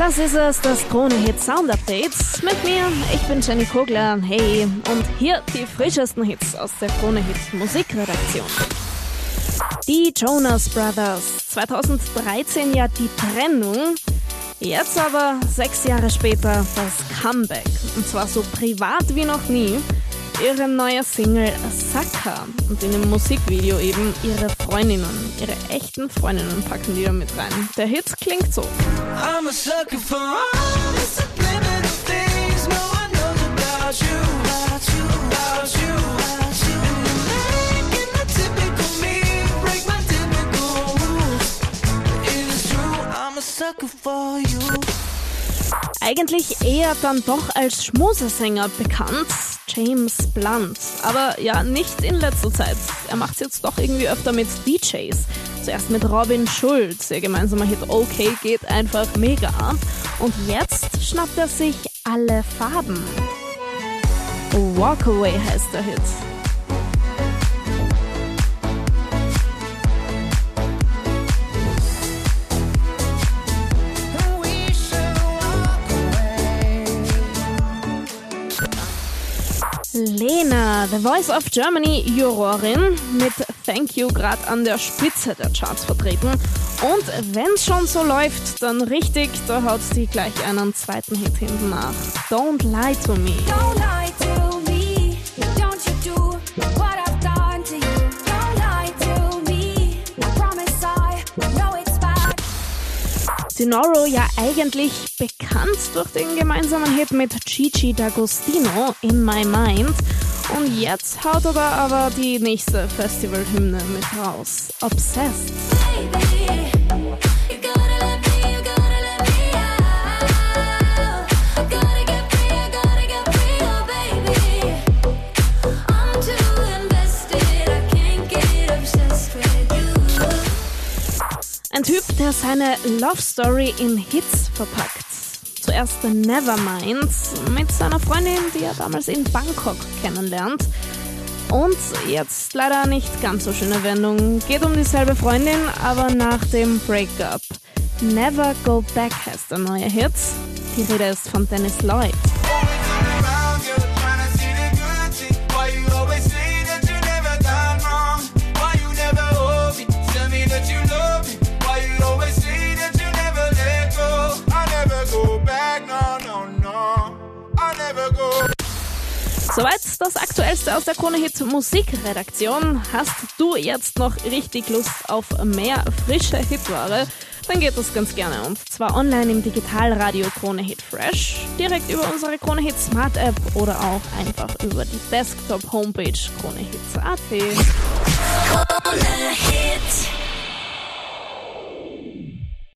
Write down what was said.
Das ist es, das Krone Hit Sound Updates. Mit mir, ich bin Jenny Kogler. Hey, und hier die frischesten Hits aus der Krone Hit Musikredaktion. Die Jonas Brothers. 2013 ja die Trennung. Jetzt aber, sechs Jahre später, das Comeback. Und zwar so privat wie noch nie ihre neue Single Saka und in dem Musikvideo eben ihre Freundinnen, ihre echten Freundinnen packen die da mit rein. Der Hit klingt so. I'm a sucker for all for you. Eigentlich eher dann doch als Schmusesänger bekannt, James Blunt. Aber ja, nicht in letzter Zeit. Er macht es jetzt doch irgendwie öfter mit DJs. Zuerst mit Robin Schulz. Ihr gemeinsamer Hit OK geht einfach mega. Und jetzt schnappt er sich alle Farben. Walk Away heißt der Hit. Lena, The Voice of Germany Jurorin, mit Thank You gerade an der Spitze der Charts vertreten. Und wenn's schon so läuft, dann richtig, da haut sie gleich einen zweiten Hit hinten nach. Don't Lie to Me. Don't lie to Sinoro ja eigentlich bekannt durch den gemeinsamen Hit mit Gigi D'Agostino in My Mind. Und jetzt haut er da aber die nächste Festivalhymne mit raus. Obsessed. Ein Typ, der seine Love Story in Hits verpackt zuerst Nevermind mit seiner Freundin, die er damals in Bangkok kennenlernt. Und jetzt leider nicht ganz so schöne Wendung. Geht um dieselbe Freundin, aber nach dem Breakup. Never Go Back heißt der neue Hit. Die Rede ist von Dennis Lloyd. Soweit das Aktuellste aus der Krone Hit Musikredaktion. Hast du jetzt noch richtig Lust auf mehr frische Hitware? Dann geht das ganz gerne und zwar online im Digitalradio Krone Hit Fresh, direkt über unsere Krone Hit Smart App oder auch einfach über die Desktop Homepage kronehits.at.